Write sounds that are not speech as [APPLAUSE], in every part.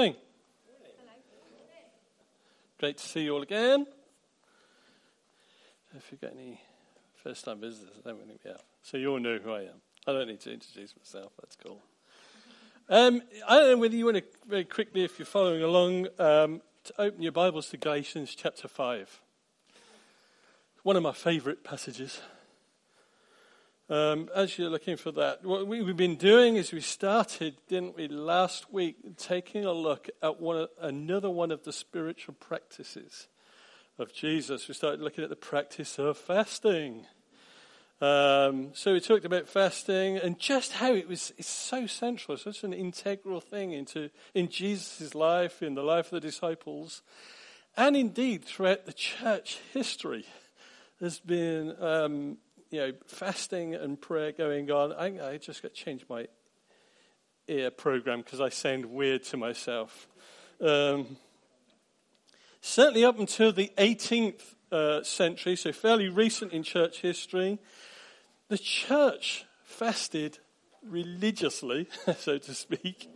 Morning. Great to see you all again. If you've got any first time visitors, I don't think we have. So you all know who I am. I don't need to introduce myself, that's cool. Um, I don't know whether you want to, very quickly, if you're following along, um, to open your Bibles to Galatians chapter 5. One of my favourite passages. Um, as you're looking for that, what we've been doing is we started, didn't we, last week, taking a look at one, another one of the spiritual practices of Jesus. We started looking at the practice of fasting. Um, so we talked about fasting and just how it was it's so central, such an integral thing into in Jesus' life, in the life of the disciples, and indeed throughout the church history. There's been um, you know, fasting and prayer going on. I, I just got to change my ear program because I sound weird to myself. Um, certainly up until the 18th uh, century, so fairly recent in church history, the church fasted religiously, [LAUGHS] so to speak,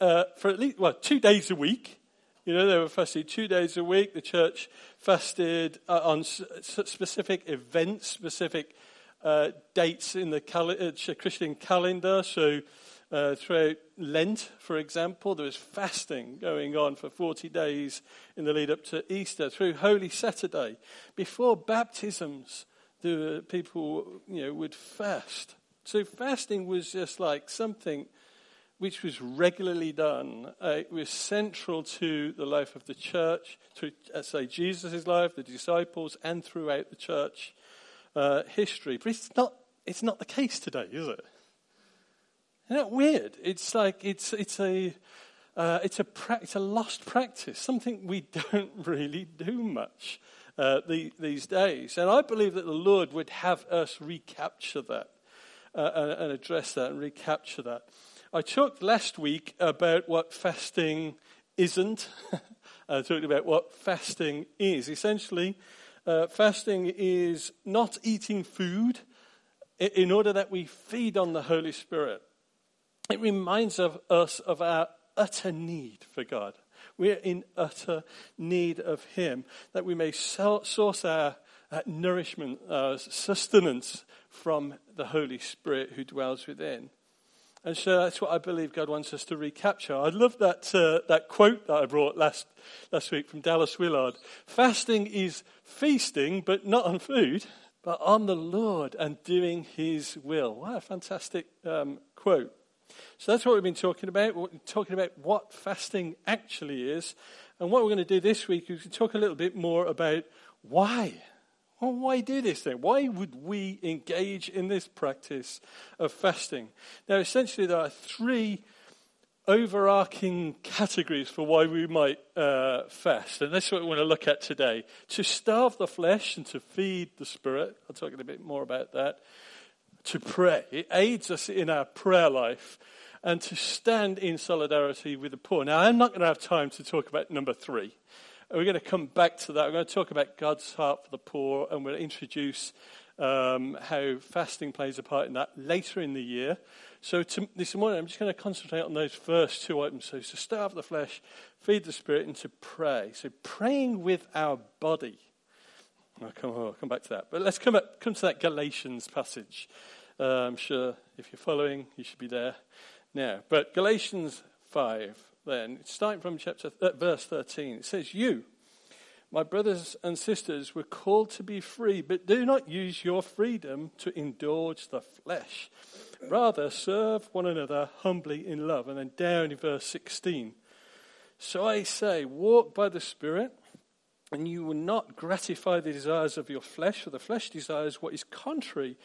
uh, for at least, well, two days a week. You know, they were fasting two days a week. The church fasted uh, on s- specific events, specific uh, dates in the cal- uh, Christian calendar. So uh, throughout Lent, for example, there was fasting going on for 40 days in the lead up to Easter. Through Holy Saturday, before baptisms, the people you know would fast. So fasting was just like something which was regularly done. Uh, it was central to the life of the church, to uh, say Jesus' life, the disciples, and throughout the church uh, history. But it's not, it's not the case today, is it? Isn't that weird? It's like it's, it's, a, uh, it's, a pra- it's a lost practice, something we [LAUGHS] don't really do much uh, the, these days. And I believe that the Lord would have us recapture that uh, and, and address that and recapture that. I talked last week about what fasting isn't. [LAUGHS] I talked about what fasting is. Essentially, uh, fasting is not eating food in order that we feed on the Holy Spirit. It reminds of us of our utter need for God. We're in utter need of Him, that we may source our, our nourishment, our sustenance from the Holy Spirit who dwells within. And so that's what I believe God wants us to recapture. I love that, uh, that quote that I brought last, last week from Dallas Willard. Fasting is feasting, but not on food, but on the Lord and doing his will. What a fantastic um, quote. So that's what we've been talking about. We're talking about what fasting actually is. And what we're going to do this week is talk a little bit more about why well, why do this then? Why would we engage in this practice of fasting? Now, essentially, there are three overarching categories for why we might uh, fast. And that's what we want to look at today. To starve the flesh and to feed the spirit. I'll talk a bit more about that. To pray. It aids us in our prayer life. And to stand in solidarity with the poor. Now, I'm not going to have time to talk about number three. We're going to come back to that. We're going to talk about God's heart for the poor, and we'll introduce um, how fasting plays a part in that later in the year. So to, this morning, I'm just going to concentrate on those first two items. So to starve the flesh, feed the spirit, and to pray. So praying with our body. I'll come, I'll come back to that. But let's come, come to that Galatians passage. Uh, I'm sure if you're following, you should be there now. But Galatians 5 then, starting from chapter uh, verse 13, it says, You, my brothers and sisters, were called to be free, but do not use your freedom to indulge the flesh. Rather, serve one another humbly in love. And then down in verse 16, so I say, walk by the Spirit, and you will not gratify the desires of your flesh, for the flesh desires what is contrary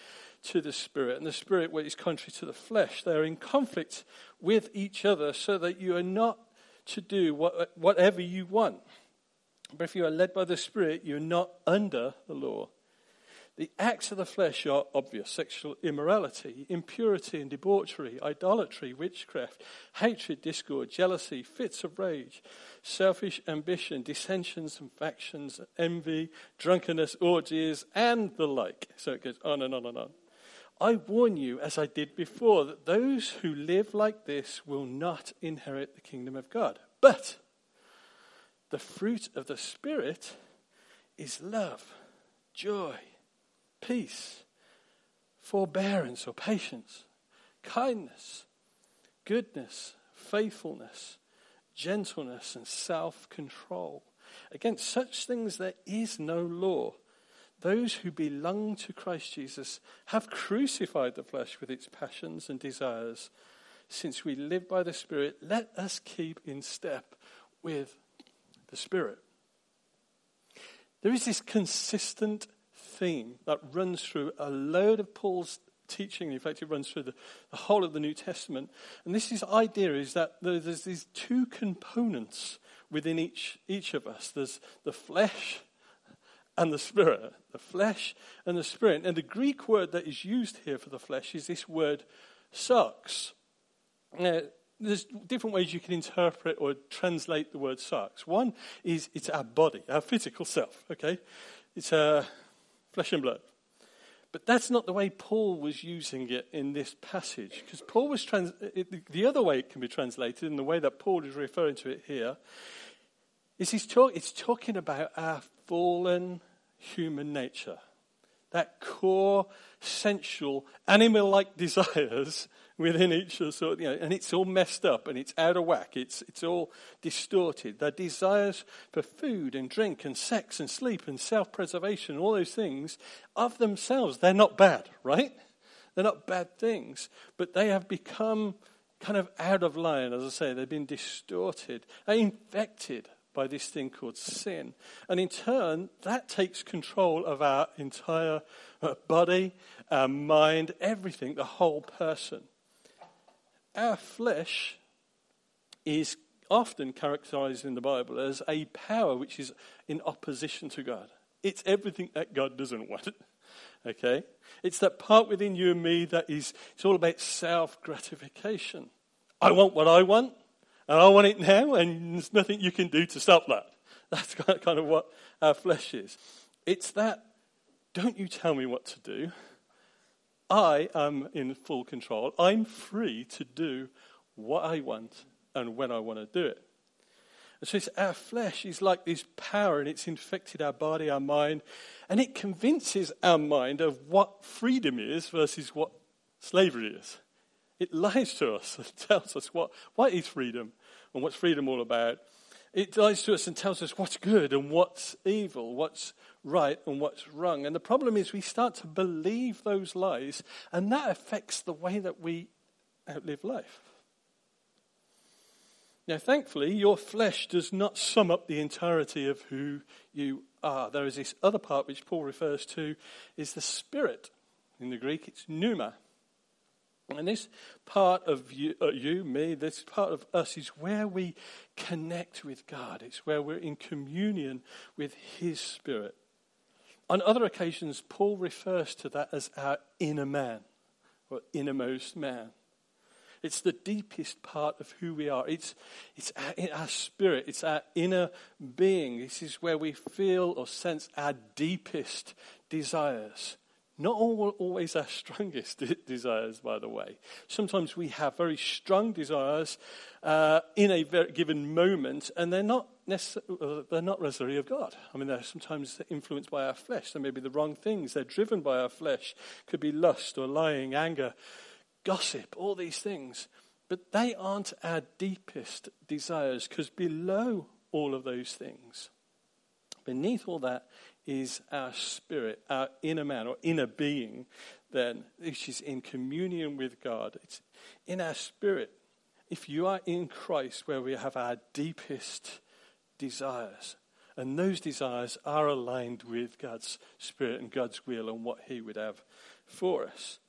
to the Spirit, and the Spirit is contrary to the flesh. They are in conflict with each other, so that you are not to do what, whatever you want. But if you are led by the Spirit, you're not under the law. The acts of the flesh are obvious sexual immorality, impurity and debauchery, idolatry, witchcraft, hatred, discord, jealousy, fits of rage, selfish ambition, dissensions and factions, envy, drunkenness, orgies, and the like. So it goes on and on and on. I warn you, as I did before, that those who live like this will not inherit the kingdom of God. But the fruit of the Spirit is love, joy, peace, forbearance or patience, kindness, goodness, faithfulness, gentleness, and self control. Against such things there is no law. Those who belong to Christ Jesus have crucified the flesh with its passions and desires. Since we live by the Spirit, let us keep in step with the Spirit. There is this consistent theme that runs through a load of Paul's teaching. In fact, it runs through the, the whole of the New Testament. And this is idea is that there's these two components within each, each of us. There's the flesh and the spirit. The flesh and the spirit. And the Greek word that is used here for the flesh is this word sarx. Now, there's different ways you can interpret or translate the word sarx. One is it's our body, our physical self, okay? It's our flesh and blood. But that's not the way Paul was using it in this passage. Because Paul was trans- it, the other way it can be translated, in the way that Paul is referring to it here, is he's talk, it's talking about our fallen human nature. That core, sensual, animal like [LAUGHS] desires within each of us, you know, and it's all messed up and it's out of whack. It's, it's all distorted. Their desires for food and drink and sex and sleep and self preservation, all those things, of themselves, they're not bad, right? They're not bad things, but they have become kind of out of line, as I say. They've been distorted, they're infected by this thing called sin. And in turn, that takes control of our entire uh, body, our mind, everything, the whole person our flesh is often characterized in the Bible as a power which is in opposition to God. It's everything that God doesn't want. [LAUGHS] Okay? It's that part within you and me that is, it's all about self gratification. I want what I want, and I want it now, and there's nothing you can do to stop that. [LAUGHS] That's kind of what our flesh is. It's that, don't you tell me what to do. I am in full control. I'm free to do what I want and when I want to do it. And so our flesh is like this power and it's infected our body, our mind, and it convinces our mind of what freedom is versus what slavery is. It lies to us and [LAUGHS] tells us what, what is freedom and what's freedom all about. It lies to us and tells us what's good and what's evil, what's right and what's wrong. And the problem is we start to believe those lies, and that affects the way that we outlive life. Now, thankfully, your flesh does not sum up the entirety of who you are. There is this other part which Paul refers to is the spirit. In the Greek, it's pneuma. And this part of you, uh, you, me, this part of us is where we connect with God. It's where we're in communion with His Spirit. On other occasions, Paul refers to that as our inner man, or innermost man. It's the deepest part of who we are. It's, it's our, our, spirit, it's our inner being. This is where we feel or sense our deepest desires. Not always our [LAUGHS] strongest desires, by the way. Sometimes we have very strong desires uh, in a given moment, and they're not uh, they're not necessarily of God. I mean, they're sometimes influenced by our flesh. They may be the wrong things. They're driven by our flesh. Could be lust or lying, anger, gossip, all these things. But they aren't our deepest desires, because below all of those things, beneath all that is our spirit, our inner man or inner being, then, which is in communion with God. It's in our spirit. If you are in Christ, where we have our deepest desires, and those desires are aligned with God's spirit and God's will and what He would have for us.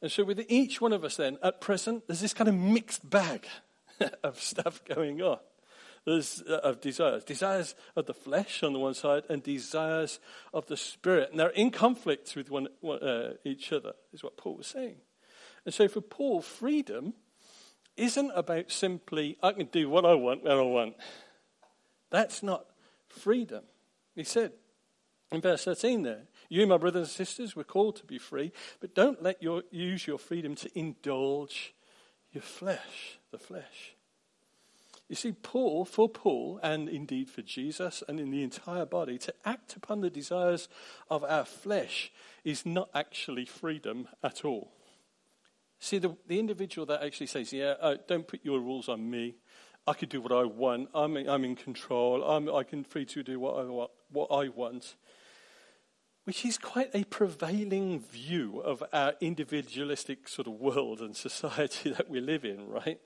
And so, with each one of us, then, at present, there's this kind of mixed bag [LAUGHS] of stuff going on. There's uh, of desires. Desires of the flesh on the one side and desires of the spirit. And they're in conflict with one, uh, each other, is what Paul was saying. And so for Paul, freedom isn't about simply, I can do what I want when I want. That's not freedom. He said in verse 13 there, you, my brothers and sisters, were called to be free, but don't let your, use your freedom to indulge your flesh, the flesh. You see, Paul, for Paul, and indeed for Jesus and in the entire body, to act upon the desires of our flesh is not actually freedom at all. See, the, the individual that actually says, Yeah, uh, don't put your rules on me. I can do what I want. I'm, I'm in control. I'm, I can free to do what I, what I want. Which is quite a prevailing view of our individualistic sort of world and society [LAUGHS] that we live in, right?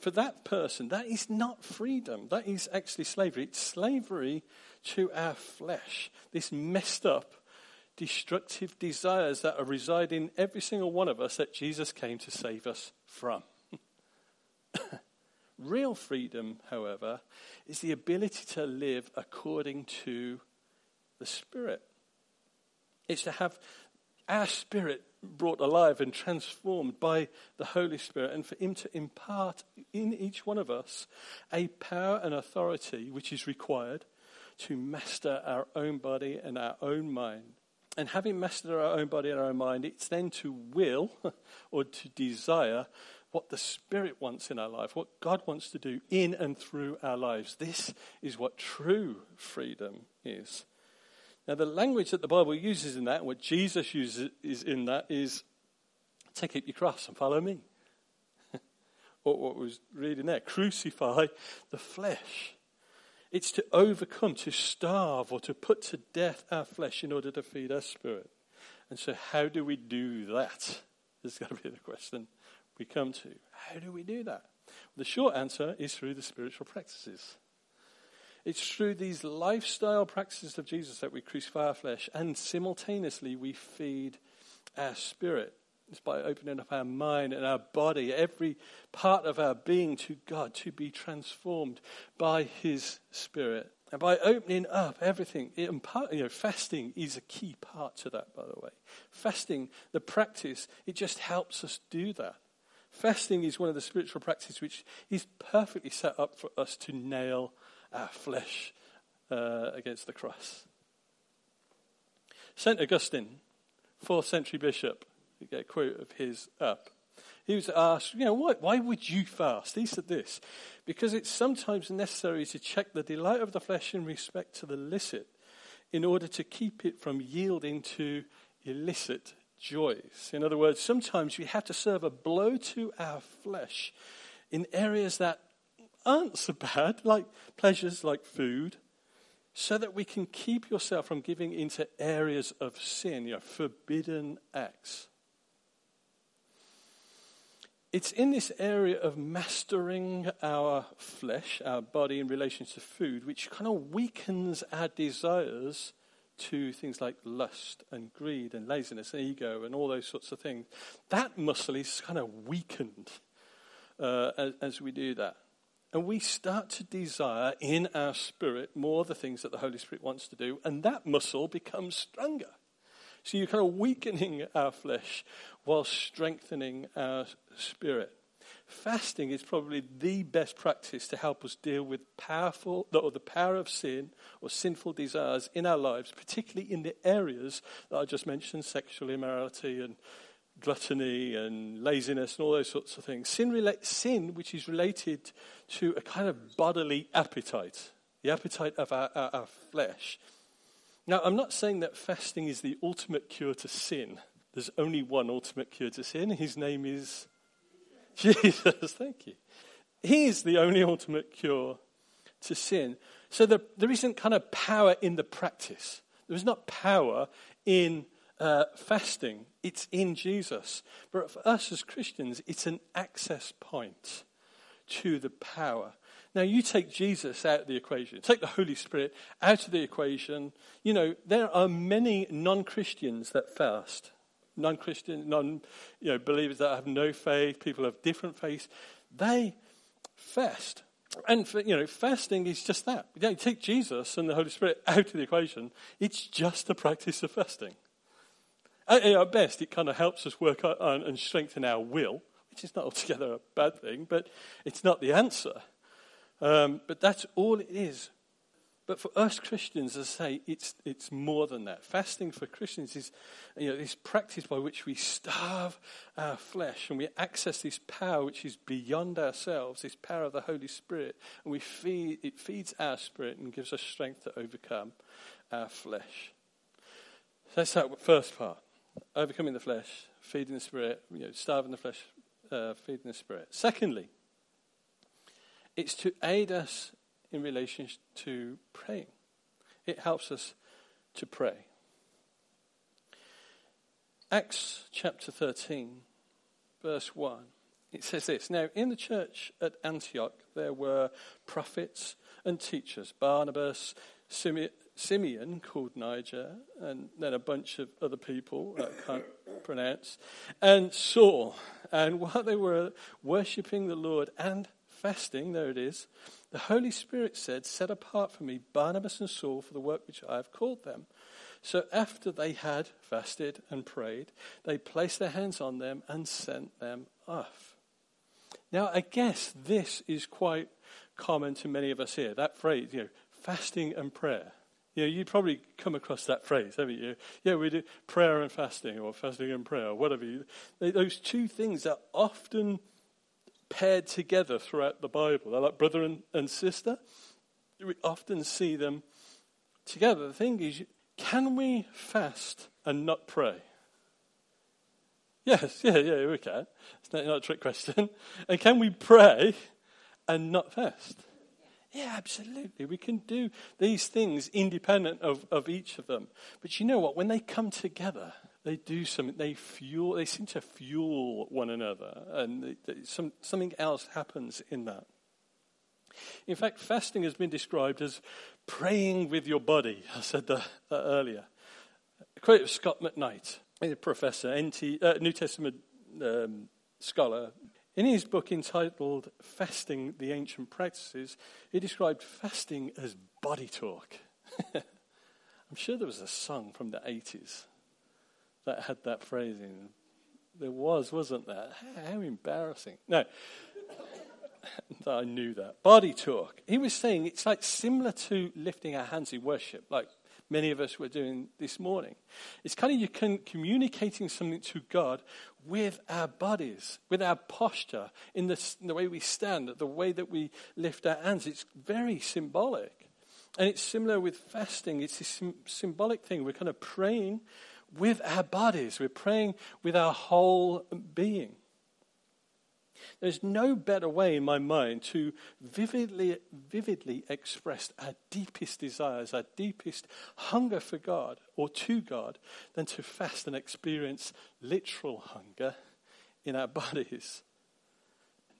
For that person, that is not freedom. That is actually slavery. It's slavery to our flesh. This messed up, destructive desires that are reside in every single one of us that Jesus came to save us from. [LAUGHS] Real freedom, however, is the ability to live according to the Spirit. It's to have our spirit brought alive and transformed by the Holy Spirit, and for Him to impart in each one of us a power and authority which is required to master our own body and our own mind. And having mastered our own body and our own mind, it's then to will [LAUGHS] or to desire what the Spirit wants in our life, what God wants to do in and through our lives. This is what true freedom is. Now, the language that the Bible uses in that, what Jesus uses is in that, is take up your cross and follow me. [LAUGHS] or what was reading there, crucify the flesh. It's to overcome, to starve, or to put to death our flesh in order to feed our spirit. And so, how do we do that? This is going to be the question we come to. How do we do that? The short answer is through the spiritual practices. It's through these lifestyle practices of Jesus that we crucify our flesh and simultaneously we feed our spirit. It's by opening up our mind and our body, every part of our being to God, to be transformed by His Spirit. And by opening up everything, it, you know, fasting is a key part to that, by the way. Fasting, the practice, it just helps us do that. Fasting is one of the spiritual practices which is perfectly set up for us to nail our flesh uh, against the cross. St. Augustine, fourth century bishop, you get a quote of his up. He was asked, you know, why, why would you fast? He said this because it's sometimes necessary to check the delight of the flesh in respect to the licit in order to keep it from yielding to illicit joys. In other words, sometimes we have to serve a blow to our flesh in areas that aren't so bad, like pleasures like food, so that we can keep yourself from giving into areas of sin, you know, forbidden acts. It's in this area of mastering our flesh, our body in relation to food, which kind of weakens our desires to things like lust and greed and laziness and ego and all those sorts of things. That muscle is kind of weakened uh, as, as we do that. And we start to desire in our spirit more the things that the Holy Spirit wants to do, and that muscle becomes stronger. So you're kind of weakening our flesh while strengthening our spirit. Fasting is probably the best practice to help us deal with powerful, or the power of sin or sinful desires in our lives, particularly in the areas that I just mentioned sexual immorality and gluttony and laziness and all those sorts of things. Sin, sin which is related to a kind of bodily appetite, the appetite of our, our, our flesh. Now, I'm not saying that fasting is the ultimate cure to sin. There's only one ultimate cure to sin. His name is [LAUGHS] Jesus, thank you. He is the only ultimate cure to sin. So the, there isn't kind of power in the practice. There is not power in uh, fasting. It's in Jesus. But for us as Christians, it's an access point to the power. Now, you take Jesus out of the equation, take the Holy Spirit out of the equation. You know, there are many non Christians that fast non-Christian, non you know, believers that have no faith, people of different faiths, they fast. And for, you know, fasting is just that. You take Jesus and the Holy Spirit out of the equation. It's just a practice of fasting. At, at best, it kind of helps us work on and strengthen our will, which is not altogether a bad thing, but it's not the answer. Um, but that's all it is. But for us Christians, as I say, it's, it's more than that. Fasting for Christians is you know, this practice by which we starve our flesh and we access this power which is beyond ourselves, this power of the Holy Spirit, and we feed, it feeds our spirit and gives us strength to overcome our flesh. So that's that first part. Overcoming the flesh, feeding the spirit, you know, starving the flesh, uh, feeding the spirit. Secondly, it's to aid us in relation to praying. It helps us to pray. Acts chapter 13, verse 1. It says this Now, in the church at Antioch, there were prophets and teachers Barnabas, Simeon, called Niger, and then a bunch of other people that I can't pronounce, and Saul. And while they were worshipping the Lord and fasting, there it is, the Holy Spirit said, Set apart for me Barnabas and Saul for the work which I have called them. So after they had fasted and prayed, they placed their hands on them and sent them off. Now, I guess this is quite common to many of us here. That phrase, you know, fasting and prayer. You know, you probably come across that phrase, haven't you? Yeah, we do prayer and fasting, or fasting and prayer, or whatever. You, those two things are often paired together throughout the Bible. They're like brother and, and sister. We often see them together. The thing is, can we fast and not pray? Yes, yeah, yeah, we can. It's not, not a trick question. [LAUGHS] And can we pray and not fast? Yeah, absolutely. We can do these things independent of, of each of them. But you know what? When they come together, they do something, they fuel, they seem to fuel one another, and they, they, some, something else happens in that. In fact, fasting has been described as praying with your body. I said that, that earlier. A quote of Scot McKnight, a professor, NT, uh, New Testament um, scholar. In his book entitled Fasting the Ancient Practices, he described fasting as body talk. [LAUGHS] I'm sure there was a song from the 80s that had that phrasing. There was, wasn't there? How embarrassing. No. [LAUGHS] I knew that. Body talk. He was saying it's like similar to lifting our hands in worship, like many of us were doing this morning. It's kind of you can communicating something to God with our bodies, with our posture, in the, in the way we stand, the way that we lift our hands. It's very symbolic. And it's similar with fasting. It's a symbolic thing. We're kind of praying with our bodies. We're praying with our whole being. There's no better way in my mind to vividly, vividly express our deepest desires, our deepest hunger for God or to God, than to fast and experience literal hunger in our [LAUGHS] bodies.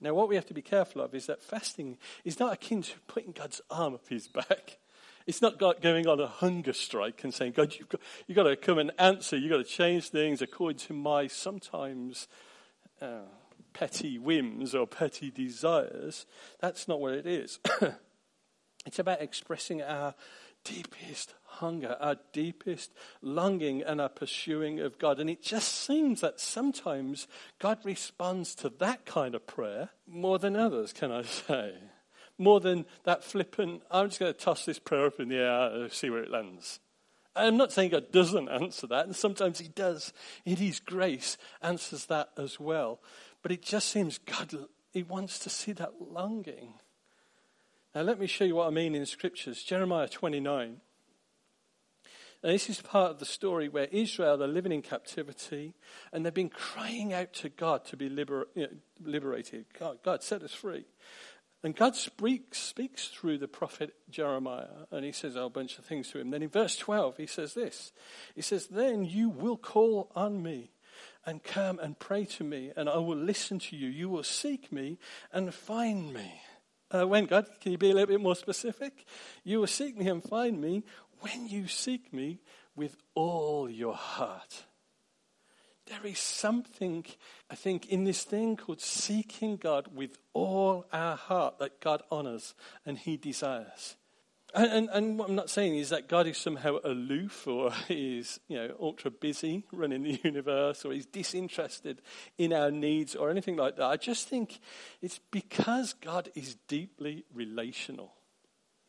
Now, what we have to be careful of is that fasting is not akin to putting God's arm up his back. It's not going on a hunger strike and saying, God, you've got, you've got to come and answer. You've got to change things according to my sometimes uh, petty whims or petty desires. That's not what it is. [CLEARS THROAT] it's about expressing our deepest hunger, our deepest longing, and our pursuing of God. And it just seems that sometimes God responds to that kind of prayer more than others, can I say? more than that flippant, I'm just going to toss this prayer up in the air and see where it lands. I'm not saying God doesn't answer that, and sometimes He does. In His grace, answers that as well. But it just seems God, He wants to see that longing. Now, let me show you what I mean in Scriptures. Jeremiah 29. And this is part of the story where Israel are living in captivity and they've been crying out to God to be liber- you know, liberated. God, God, set us free. And God speaks, speaks through the prophet Jeremiah, and he says a bunch of things to him. Then in verse 12, he says this He says, Then you will call on me and come and pray to me, and I will listen to you. You will seek me and find me. Uh, when, God? Can you be a little bit more specific? You will seek me and find me when you seek me with all your heart. There is something, I think, in this thing called seeking God with all our heart that God honors and He desires. And, and, what I'm not saying is that God is somehow aloof or [LAUGHS] he's you know, ultra busy running the [LAUGHS] universe or he's disinterested in our needs or anything like that. I just think it's because God is deeply relational.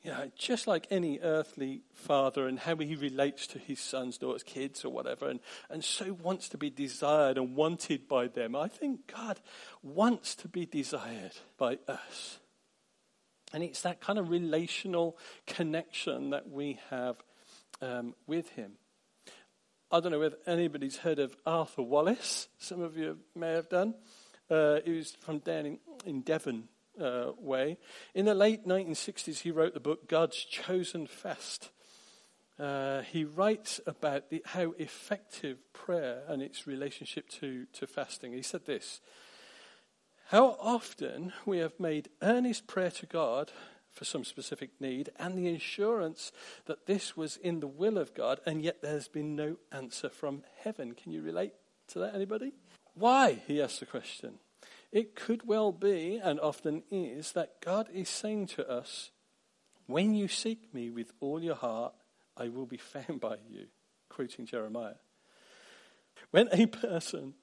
you know, just like any earthly father and how he relates to his sons, daughters, kids, or whatever, and, and so wants to be desired and wanted by them, I think God wants to be desired by us. And it's that kind of relational connection that we have um, with him. I don't know whether anybody's heard of Arthur Wallis. Some of you may have done. Uh, he was from down in, in Devon uh, way. In the late 1960s, he wrote the book God's Chosen Fast. Uh, he writes about the, how effective prayer and its relationship to, to fasting. He said this How often we have made earnest prayer to God for some specific need and the assurance that this was in the will of God, and yet there's been no answer from heaven. Can you relate to that, anybody? Why? He asked the question. It could well be, and often is, that God is saying to us, When you seek me with all your heart, I will be [LAUGHS] found by you. Quoting Jeremiah. When a person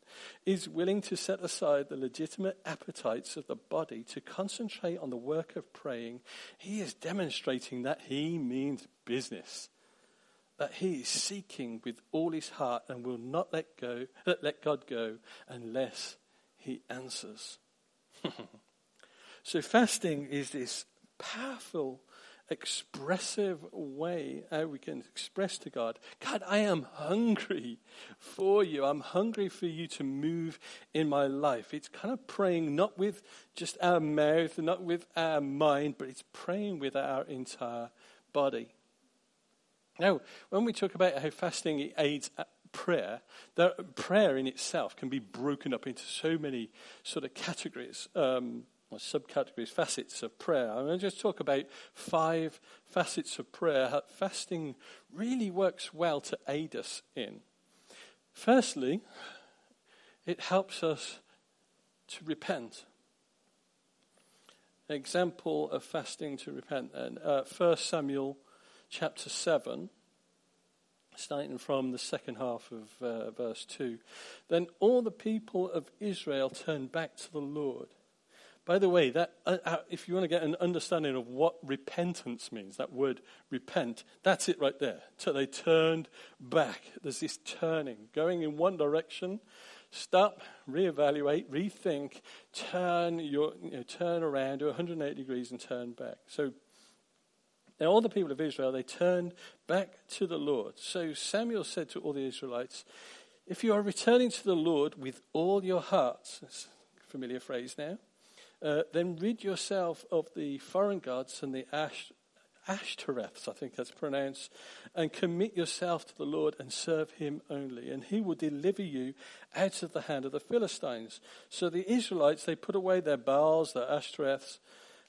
is willing to set aside the legitimate appetites of the body to concentrate on the work of praying, he is demonstrating that he means business. That he is seeking with all his heart and will not let go, let God go unless he answers. [LAUGHS] so fasting is this powerful, expressive way how we can express to God, God, I am hungry for you. I'm hungry for you to move in my life. It's kind of praying not with just our mouth, not with our mind, but it's praying with our entire body. Now, when we talk about how fasting aids prayer, that prayer in itself can be broken up into so many sort of categories, um, or subcategories, facets of prayer. I'm going to just talk about five facets of prayer fasting really works well to aid us in. Firstly, it helps us to repent. Example of fasting to repent then. Uh, 1 Samuel chapter 7 starting from the second half of uh, verse 2. Then all the people of Israel turned back to the Lord. By the way, that, uh, uh, if you want to get an understanding of what repentance means, that word repent, that's it right there. So they turned back. There's this turning, going in one direction, stop, reevaluate, rethink, turn, your, you know, turn around, do 180 degrees and turn back. So now, all the people of Israel, they turned back to the Lord. So Samuel said to all the Israelites, If you are returning to the Lord with all your hearts, familiar phrase now, uh, then rid yourself of the foreign gods and the Ash, Ashtoreths, I think that's pronounced, and commit yourself to the Lord and serve him only. And he will deliver you out of the hand of the Philistines. So the Israelites, they put away their Baals, their Ashtoreths,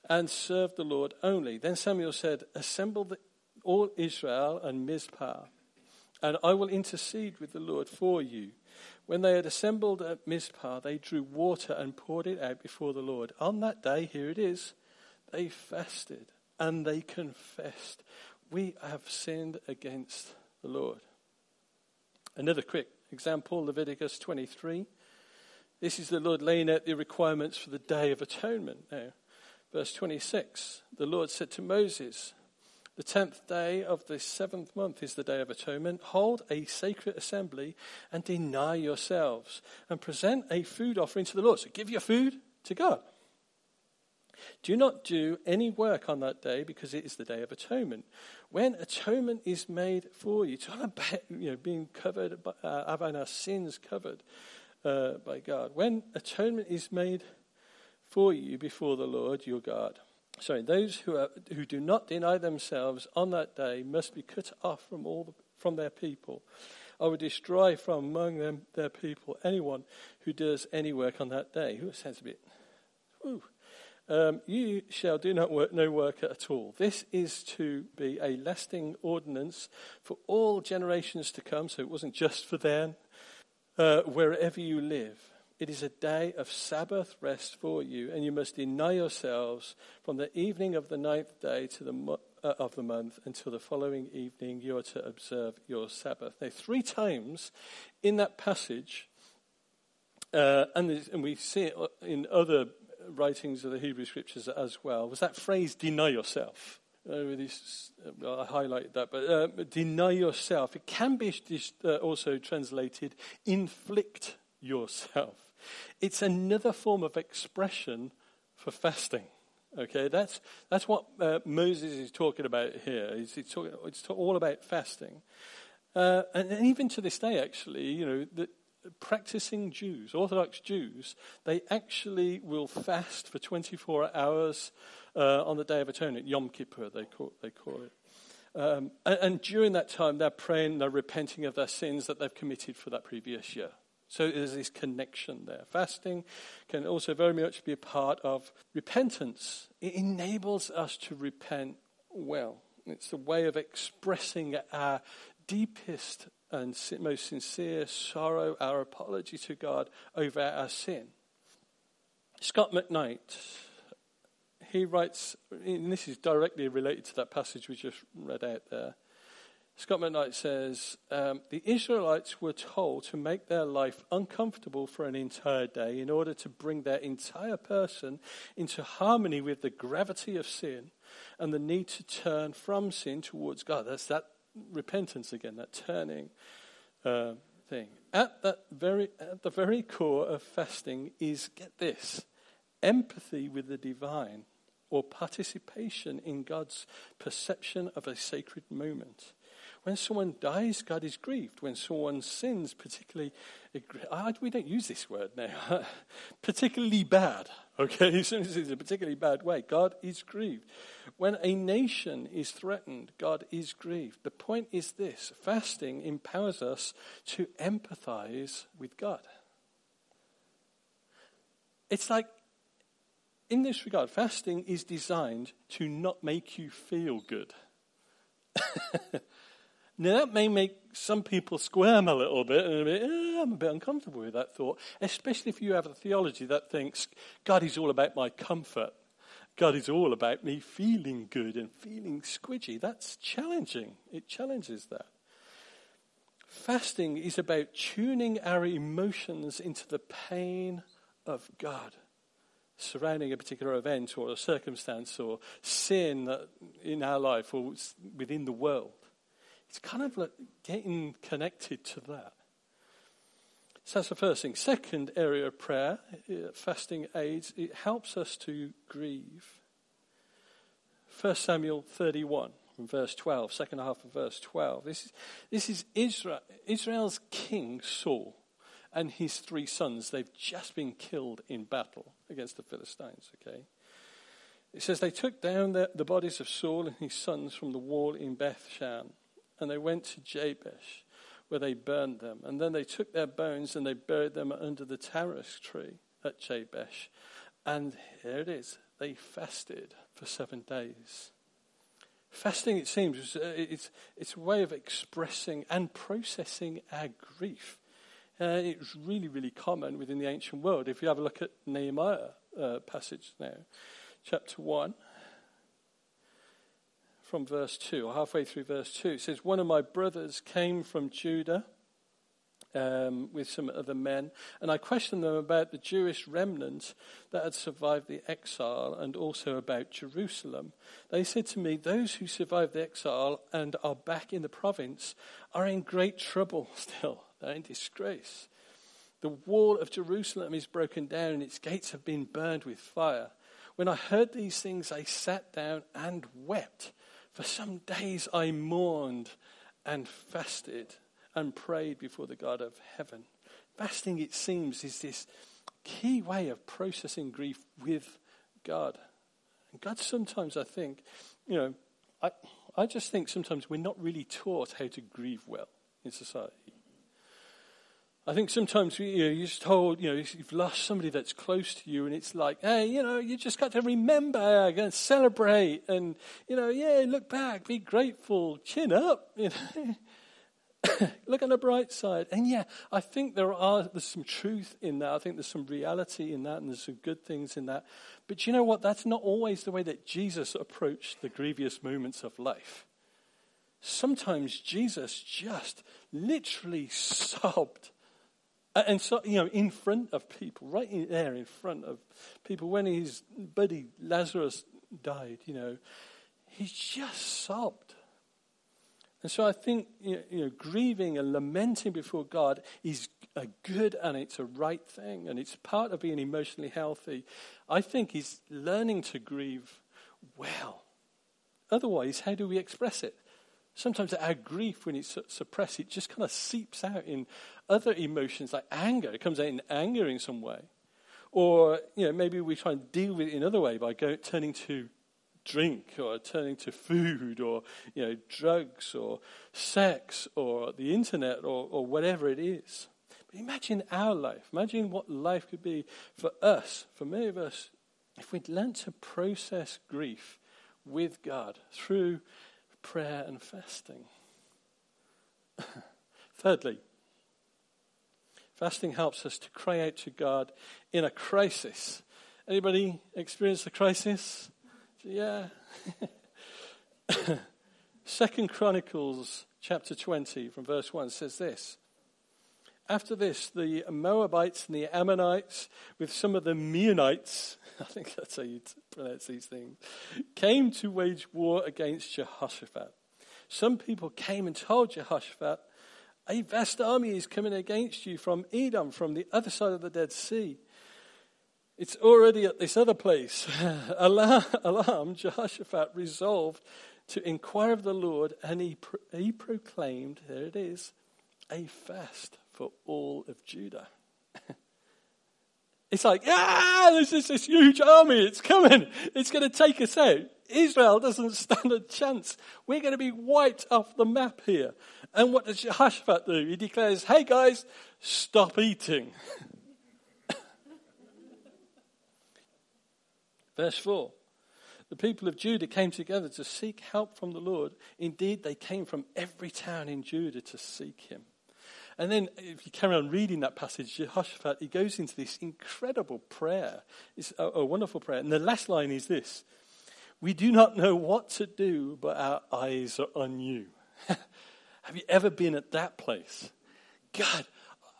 and served the Lord only. Then Samuel said, Assemble the, all Israel and Mizpah, and I will intercede with the Lord for you. When they had assembled at Mizpah, they drew water and poured it out before the Lord. On that day, here it is, they fasted and they confessed, We have sinned against the Lord. Another quick example Leviticus 23. This is the Lord laying out the requirements for the Day of Atonement now. Verse 26 The Lord said to Moses, The tenth day of the seventh month is the day of atonement. Hold a sacred assembly and deny yourselves and present a food offering to the Lord. So give your food to God. Do not do any work on that day because it is the day of atonement. When atonement is made for you, talking about you know, being covered, by, uh, having our sins covered uh, by God. When atonement is made for you before the Lord your God. Sorry, those who, are, who do not deny themselves on that day must be cut off from, all the, from their people. I will destroy from among them their people anyone who does any work on that day. Who sounds a bit. Um, you shall do not work no work at all. This is to be a lasting ordinance for all generations to come. So it wasn't just for them. Uh, wherever you live, it is a day of Sabbath rest for you, and you must deny yourselves from the evening of the ninth day to the mo- uh, of the month until the following evening. You are to observe your Sabbath. Now, three times in that passage, uh, and, and we see it in other writings of the Hebrew Scriptures as well, was that phrase "deny yourself." uh, uh, well, I highlighted that, but uh, deny yourself. It can be uh, also translated inflict yourself. It's another form of expression for fasting. Okay, that's, that's what uh, Moses is talking about here. He's, he's talking, it's all about fasting. Uh, and, and, even to this day, actually, you know, the practicing Jews, Orthodox Jews, they actually will fast for 24 hours uh, on the Day of Atonement, Yom Kippur, they call, they call it. Um, and, and during that time, they're praying, they're repenting of their sins that they've committed for that previous year. So there's this connection there. Fasting can also very much be a part of repentance. It enables us to repent well. It's a way of expressing our deepest and most sincere sorrow, our apology to God over our sin. Scot McKnight, he writes, and this is directly related to that passage we just read out there. Scot McKnight says um, the Israelites were told to make their life uncomfortable for an entire day in order to bring their entire person into harmony with the gravity of sin and the need to turn from sin towards God. That's that repentance again, that turning uh, thing. At that very, at the very core of fasting is get this: empathy with the divine, or participation in God's perception of a sacred moment. When someone dies, God is grieved. When someone sins, particularly, we don't use this word now, [LAUGHS] particularly bad, okay? [LAUGHS] As it's a particularly bad way, God is grieved. When a nation is threatened, God is grieved. The point is this fasting empowers us to empathize with God. It's like, in this regard, fasting is designed to not make you feel good. [LAUGHS] Now, that may make some people squirm a little bit, and a bit, eh, I'm a bit uncomfortable with that thought, especially if you have a theology that thinks God is all about my comfort. God is all about me feeling good and feeling squidgy. That's challenging. It challenges that. Fasting is about tuning our emotions into the pain of God surrounding a particular event or a circumstance or sin in our life or within the world. It's kind of like getting connected to that. So that's the first thing. Second area of prayer, uh, fasting aids, it helps us to grieve. 1 Samuel 31 from verse 12, second half of verse 12. This is, this is Israel, Israel's king Saul and his three sons. They've just been killed in battle against the Philistines, okay? It says they took down the, the bodies of Saul and his sons from the wall in Bethshan and they went to Jabesh, where they burned them. And then they took their bones and they buried them under the tamaris tree at Jabesh. And here it is. They fasted for seven days. Fasting, it seems, uh, it's, it's a way of expressing and processing our grief. Uh, it was really, really common within the ancient world. If you have a look at Nehemiah uh, passage now, chapter 1, from verse 2, or halfway through verse 2. It says, One of my brothers came from Judah um, with some other men, and I questioned them about the Jewish remnant that had survived the exile and also about Jerusalem. They said to me, Those who survived the exile and are back in the province are in great trouble [LAUGHS] still. They're in disgrace. The wall of Jerusalem is broken down, and its gates have been burned with fire. When I heard these things, I sat down and wept. For some days I mourned and fasted and prayed before the God of heaven. Fasting, it seems, is this key way of processing grief with God. And God sometimes, I think, you know, I, I just think sometimes we're not really taught how to grieve well in society. I think sometimes you know, you're just told, you know, you've lost somebody that's close to you, and it's like, hey, you know, you just got to remember and celebrate, and you know, yeah, look back, be grateful, chin up, you know. [LAUGHS] look on the bright side. And yeah, I think there are there's some truth in that. I think there's some reality in that, and there's some good things in that. But you know what? That's not always the way that Jesus approached the grievous moments of life. Sometimes Jesus just literally [LAUGHS] sobbed and so, you know, in front of people, right in there in front of people, when his buddy Lazarus died, you know, he just sobbed. And so I think you know, grieving and lamenting before God is a good and it's a right thing, and it's part of being emotionally healthy. I think he's learning to grieve well. Otherwise, how do we express it? Sometimes our grief, when it's suppressed, it just kind of seeps out in other emotions like anger. It comes out in anger in some way. Or, you know, maybe we try and deal with it in another way by go, turning to drink or turning to food or, you know, drugs or sex or the internet or, or whatever it is. But imagine our life. Imagine what life could be for us, for many of us, if we'd learnt to process grief with God through prayer and fasting. [LAUGHS] Thirdly, fasting helps us to cry out to God in a crisis. Anybody experience a crisis? Yeah. [LAUGHS] Second Chronicles chapter 20 from verse 1 says this. After this, the Moabites and the Ammonites, with some of the Meunites, [LAUGHS] I think that's how you pronounce these things, came to wage war against Jehoshaphat. Some people came and told Jehoshaphat, A vast army is coming against you from Edom, from the other side of the Dead Sea. It's already at this other place. [LAUGHS] Alarmed, Jehoshaphat resolved to inquire of the Lord, and he, pro- he proclaimed, there it is, a fast for all of Judah. [LAUGHS] it's like, ah, there's just this huge army. It's coming. It's going to take us out. Israel doesn't [LAUGHS] stand a chance. We're going to be wiped off the map here. And what does Jehoshaphat do? He declares, hey guys, stop eating. [LAUGHS] Verse 4. The people of Judah came together to seek help from the Lord. Indeed, they came from every town in Judah to seek him. And then, if you carry on reading that passage, Jehoshaphat, he goes into this incredible prayer. It's a, a wonderful prayer. And the last line is this We do not know what to do, but our eyes are on you. [LAUGHS] Have you ever been at that place? God,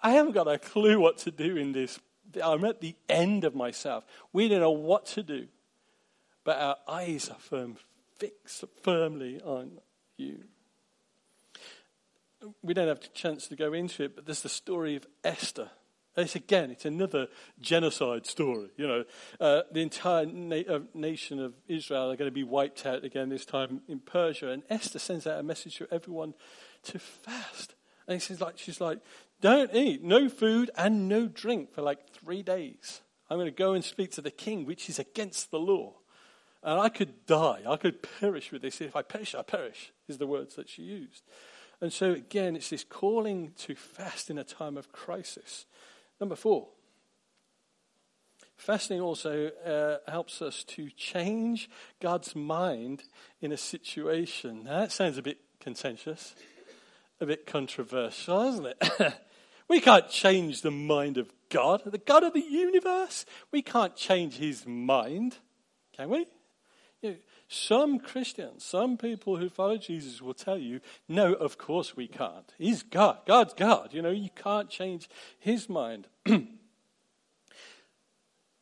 I haven't got a clue what to do in this. I'm at the end of myself. We don't know what to do, but our eyes are firm, fixed firmly on you we don't have a chance to go into it, but there's the story of Esther. It's again, it's another genocide story. You know, uh, the entire na- uh, nation of Israel are going to be wiped out again this time in Persia, and Esther sends out a message to everyone to fast. And she's like, she's like, don't eat, no food and no drink for like three days. I'm going to go and speak to the king, which is against the law. And I could die. I could perish with this. If I perish, I perish, is the words that she used. And so, again, it's this calling to fast in a time of crisis. Number four, fasting also uh, helps us to change God's mind in a situation. Now, that sounds a bit contentious, a bit controversial, doesn't it? [LAUGHS] we can't change the mind of God, the God of the universe. We can't change his mind, can we? You know, some Christians, some people who follow Jesus will tell you, no, of course we can't. He's God. God's God. You know, you can't change his mind. [CLEARS THROAT] the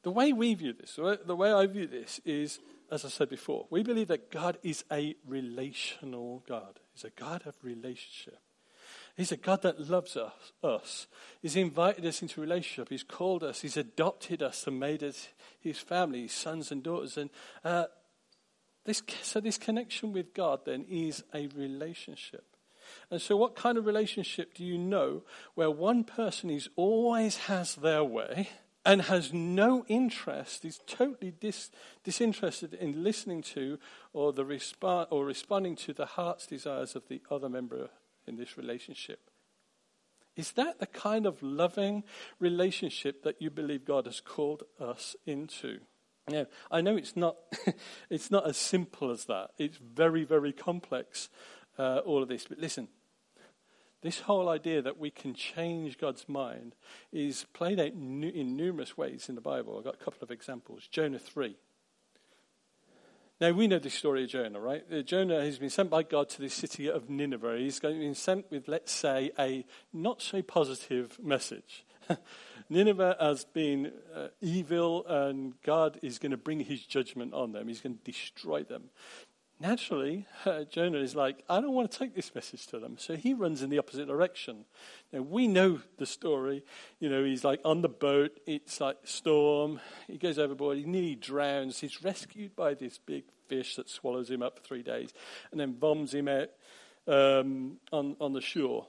way we view this, the way I view this is, as I said before, we believe that God is a relational God. He's a God of relationship. He's a God that loves us, us. He's invited us into relationship. He's called us. He's adopted us and made us his family, his sons and daughters. And uh, this, so, this connection with God then is a relationship. And so, what kind of relationship do you know where one person is always has their way and has no interest, is totally dis, disinterested in listening to or, the resp- or responding to the heart's desires of the other member in this relationship? Is that the kind of loving relationship that you believe God has called us into? Now, I know it's not, [LAUGHS] it's not as simple as that. It's very, very complex, uh, all of this. But listen, this whole idea that we can change God's mind is played out in numerous ways in the Bible. I've got a couple of examples. Jonah 3. Now, we know the story of Jonah, right? Uh, Jonah has been sent by God to the city of Nineveh. He's been sent with, let's say, a not so positive message. [LAUGHS] Nineveh has been uh, evil, and God is going to bring his judgment on them. He's going to destroy them. naturally, uh, Jonah is like, I don't want to take this message to them. So he runs in the opposite direction. Now, we know the story. You know, he's like on the boat, it's like storm. He goes overboard, he nearly drowns. He's rescued by this big fish that swallows him up for three days and then bombs him out um, on, on the shore.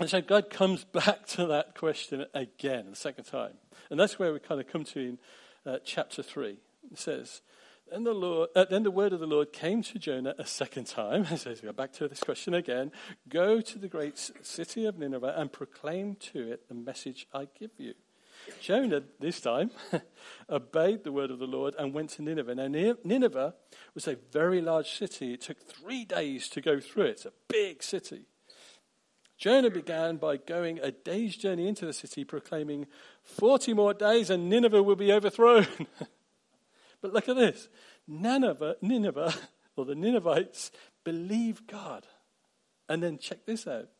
And so God comes [LAUGHS] back to that question again, the second time. And that's where we kind of come to in uh, chapter 3. It says, then the, Lord, uh, then the word of the Lord came to Jonah a second time. [LAUGHS] He says, go back to this question again. Go to the great city of Nineveh and proclaim to it the message I give you. Jonah, this time, [LAUGHS] obeyed the word of the Lord and went to Nineveh. Now, Nineveh was a very large city. It took three days to go through it. It's a big city. Jonah began by going a day's journey into the city, proclaiming, 40 more days and Nineveh will be overthrown. [LAUGHS] But look at this Nineveh, Nineveh, [LAUGHS] or the Ninevites, believe God. And then check this out.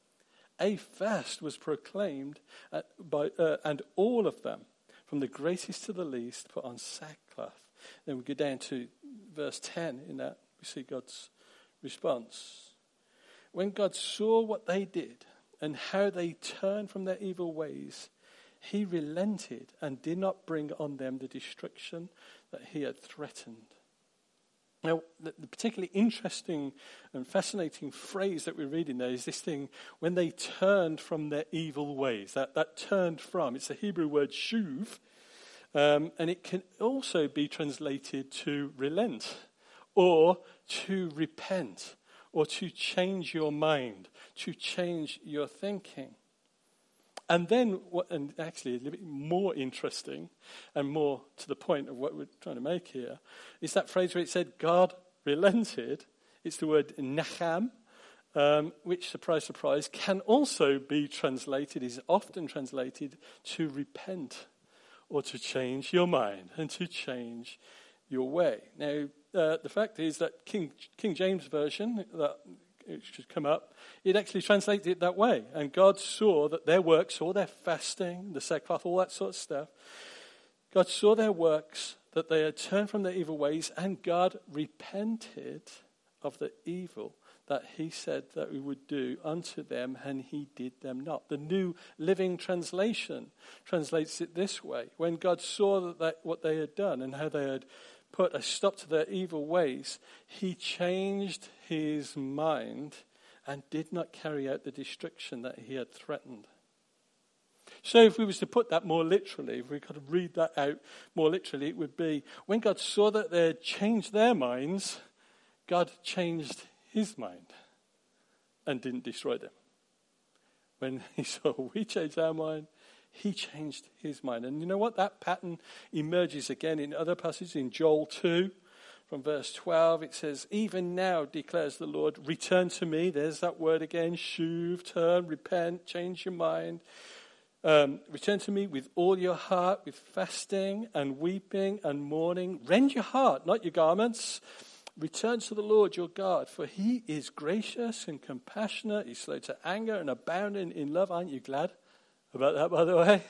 A fast was proclaimed by, uh, and all of them, from the greatest to the least, put on sackcloth. Then we go down to verse 10 in that, we see God's response. When God saw what they did and how they turned from their evil ways, he relented and did not bring on them the destruction that he had threatened. Now, the, particularly interesting and fascinating phrase that we're reading there is this thing, when they turned from their evil ways. That, that turned from, it's the Hebrew word shuv, um, and it can also be translated to relent, or to repent, or to change your mind, to change your thinking. And then, what, and actually a little bit more interesting and more to the point of what we're trying to make here, is that phrase where it said, God relented. It's the word nacham, um, which, surprise, surprise, can also be translated, is often translated to repent or to change your mind and to change your way. Now, uh, the fact is that King, King James Version, that it should come up, it actually translates it that way. And God saw that their works, all their fasting, the sackcloth, all that sort of stuff, God saw their works, that they had turned from their evil ways, and God repented of the evil that he said that we would do unto them, and he did them not. The New Living Translation translates it this way When God saw that what they had done and how they had put a stop to their evil ways, he changed his mind and did not carry out the destruction that he had threatened. So, if we was to put that more literally, if we could read that out more literally, it would be when God saw that they had changed their minds, God changed his mind and didn't destroy them. When [LAUGHS] he saw we changed our mind, he changed his mind. And you know what? That pattern emerges again in other passages. In Joel 2, from verse 12, it says, Even now, declares the Lord, return to me. There's that word again shuv, turn, repent, change your mind. Um, return to me with all your heart, with fasting and weeping and mourning. Rend your heart, not your garments. Return to the Lord your God, for he is gracious and compassionate. He's slow to anger and abounding in love. Aren't you glad? About that, by the way.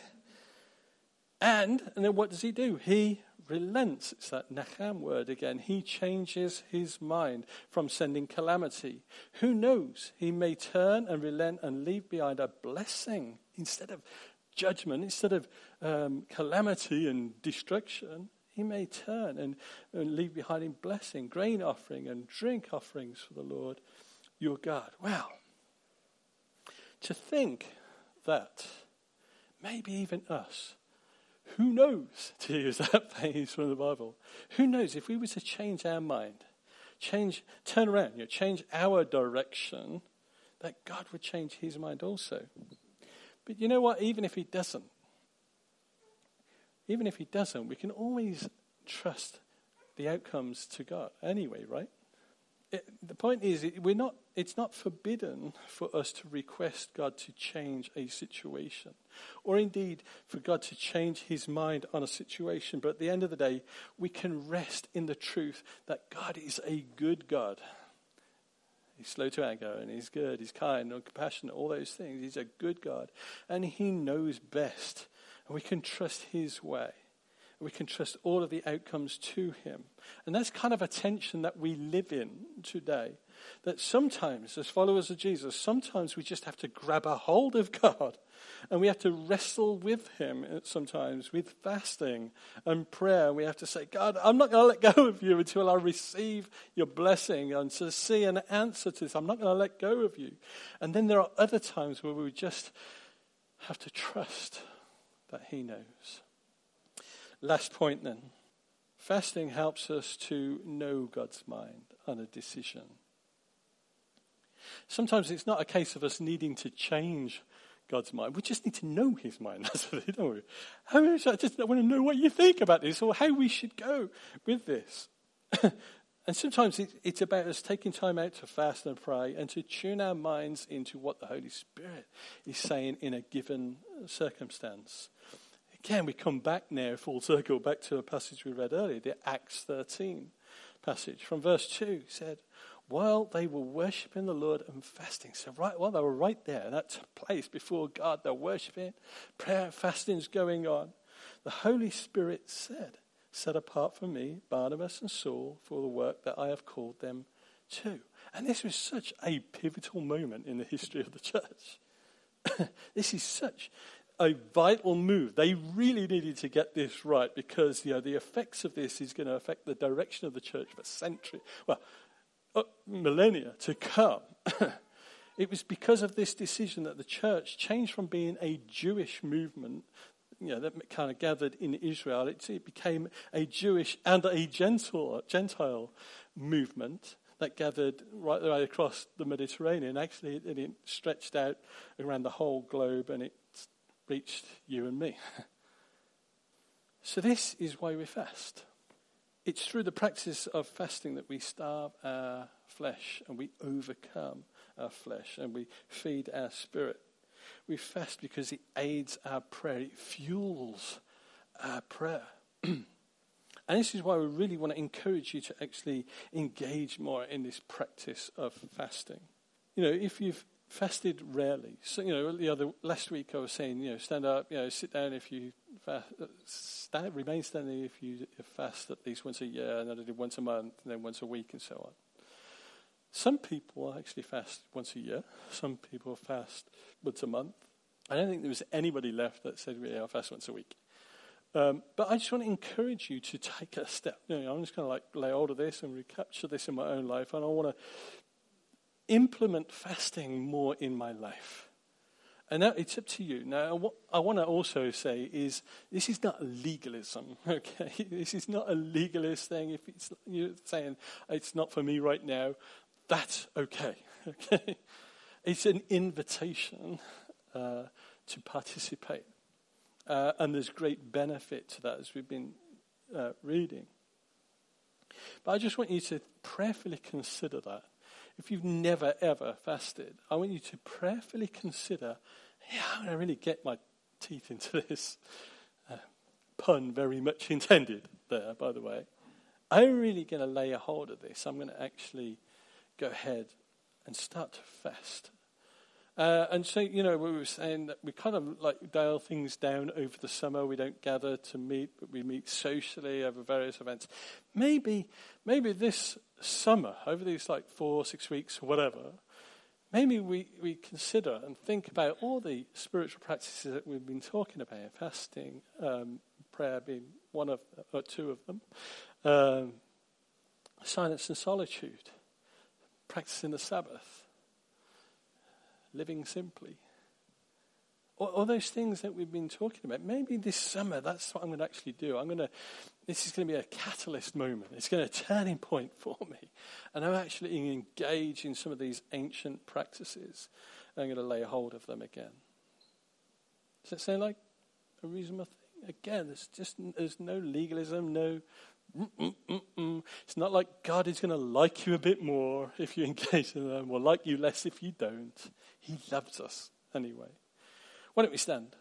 And, and then what does he do? He relents. It's that nacham word again. He changes his mind from sending calamity. Who knows? He may turn and relent and leave behind a blessing instead of judgment, instead of um, calamity and destruction. He may turn and, and leave behind him blessing, grain offering, and drink offerings for the Lord your God. Wow. To think that maybe even us. Who knows, [LAUGHS] to use that phrase from the Bible? Who knows if we were to change our mind, change, turn around, you know, change our direction, that God would change his mind also. But you know what? Even if he doesn't, even if he doesn't, we can always trust the outcomes to God anyway, right? It, the point is, we're not, it's not forbidden for us to request God to change a situation, or indeed for God to change his mind on a situation. But at the end of the day, we can rest in the truth that God is a good God. He's slow to anger and he's good, he's kind and compassionate, all those things. He's a good God and he knows best. And we can trust his way. We can trust all of the outcomes to Him. And that's kind of a tension that we live in today. That sometimes, as followers of Jesus, sometimes we just have to grab a hold of God and we have to wrestle with Him sometimes with fasting and prayer. We have to say, God, I'm not going to let go of you until I receive your blessing and to see an answer to this. I'm not going to let go of you. And then there are other times where we just have to trust that He knows. Last point then. Fasting helps us to know God's mind on a decision. Sometimes it's not a case of us needing to change God's mind. We just need to know His mind. [LAUGHS] That's what it, don't we? I just want to know what you think about this or how we should go with this. [LAUGHS] and sometimes it's about us taking time out to fast and pray and to tune our minds into what the Holy Spirit is saying in a given circumstance. Again, we come back now, full circle, back to a passage we read earlier, the Acts 13 passage. From verse 2, he said, while they were worshiping the Lord and fasting. So, right while they were right there, that place before God, they're worshiping, prayer, fasting's going on. The Holy Spirit said, Set apart for me Barnabas and Saul for the work that I have called them to. And this was such a pivotal moment in the history of the church. [COUGHS] this is such a vital move. They really needed to get this right because you know the effects of this is going to affect the direction of the church for centuries. Well, millennia to come. [LAUGHS] it was because of this decision that the church changed from being a Jewish movement you know, that kind of gathered in Israel. It, it became a Jewish and a Gentile, Gentile movement that gathered right, across the Mediterranean. Actually, it, it stretched out around the whole globe and it reached you and me. [LAUGHS] so, this is why we fast. It's through the practice of fasting that we starve our flesh and we overcome our flesh and we feed our spirit. We fast because it aids our prayer, it fuels our prayer. [CLEARS THROAT] and this is why we really want to encourage you to actually engage more in this practice of fasting. You know, if you've fasted rarely, so, you know, the other last week I was saying, you know, stand up, you know, sit down if you fast, stand, remain standing if you fast at least once a year, and then I did once a month, and then once a week, and so on. Some people actually fast once a year. Some people fast once a month. I don't think there was anybody left that said, "Yeah, I'll fast once a week." Um, but I just want to encourage you to take a step. You know, I'm just going to like lay hold of this and recapture this in my own life, and I want to implement fasting more in my life. And now it's up to you. Now, what I want to also say is this is not legalism, [LAUGHS] okay? This is not a legalist thing. If it's, you're saying it's not for me right now, that's okay, [LAUGHS] okay? It's an invitation uh, to participate. Uh, and there's great benefit to that as we've been uh, reading. But I just want you to prayerfully consider that if you've never ever fasted, I want you to prayerfully consider, yeah, I'm really get my teeth into [LAUGHS] this. Uh, pun very much intended there, by the way. I'm really going to lay a hold of this. I'm going to actually go ahead and start to fast. Uh, and so, you know, we were saying that we kind of like dial things down over the summer. We don't gather to meet, but we meet socially over various events. Maybe, maybe this summer, over these like four, six weeks, or whatever, maybe we, we consider and think about all the spiritual practices that we've been talking about, fasting, um, prayer being one of, or two of them, um, silence and solitude, practicing the Sabbath living simply. All, those things that we've been talking about. Maybe this summer, that's what I'm going to actually do. I'm going to, this is going to be a catalyst moment. It's going to be a turning point [LAUGHS] for me. And I'm actually engaged in some of these ancient practices. I'm going to lay hold of them again. Does that sound like a reasonable thing? Again, there's just there's no legalism, no Mm-mm-mm-mm. It's not like God is going to like you a bit more if you [LAUGHS] engage in them, or like you less if you don't. He loves us anyway. Why don't we stand?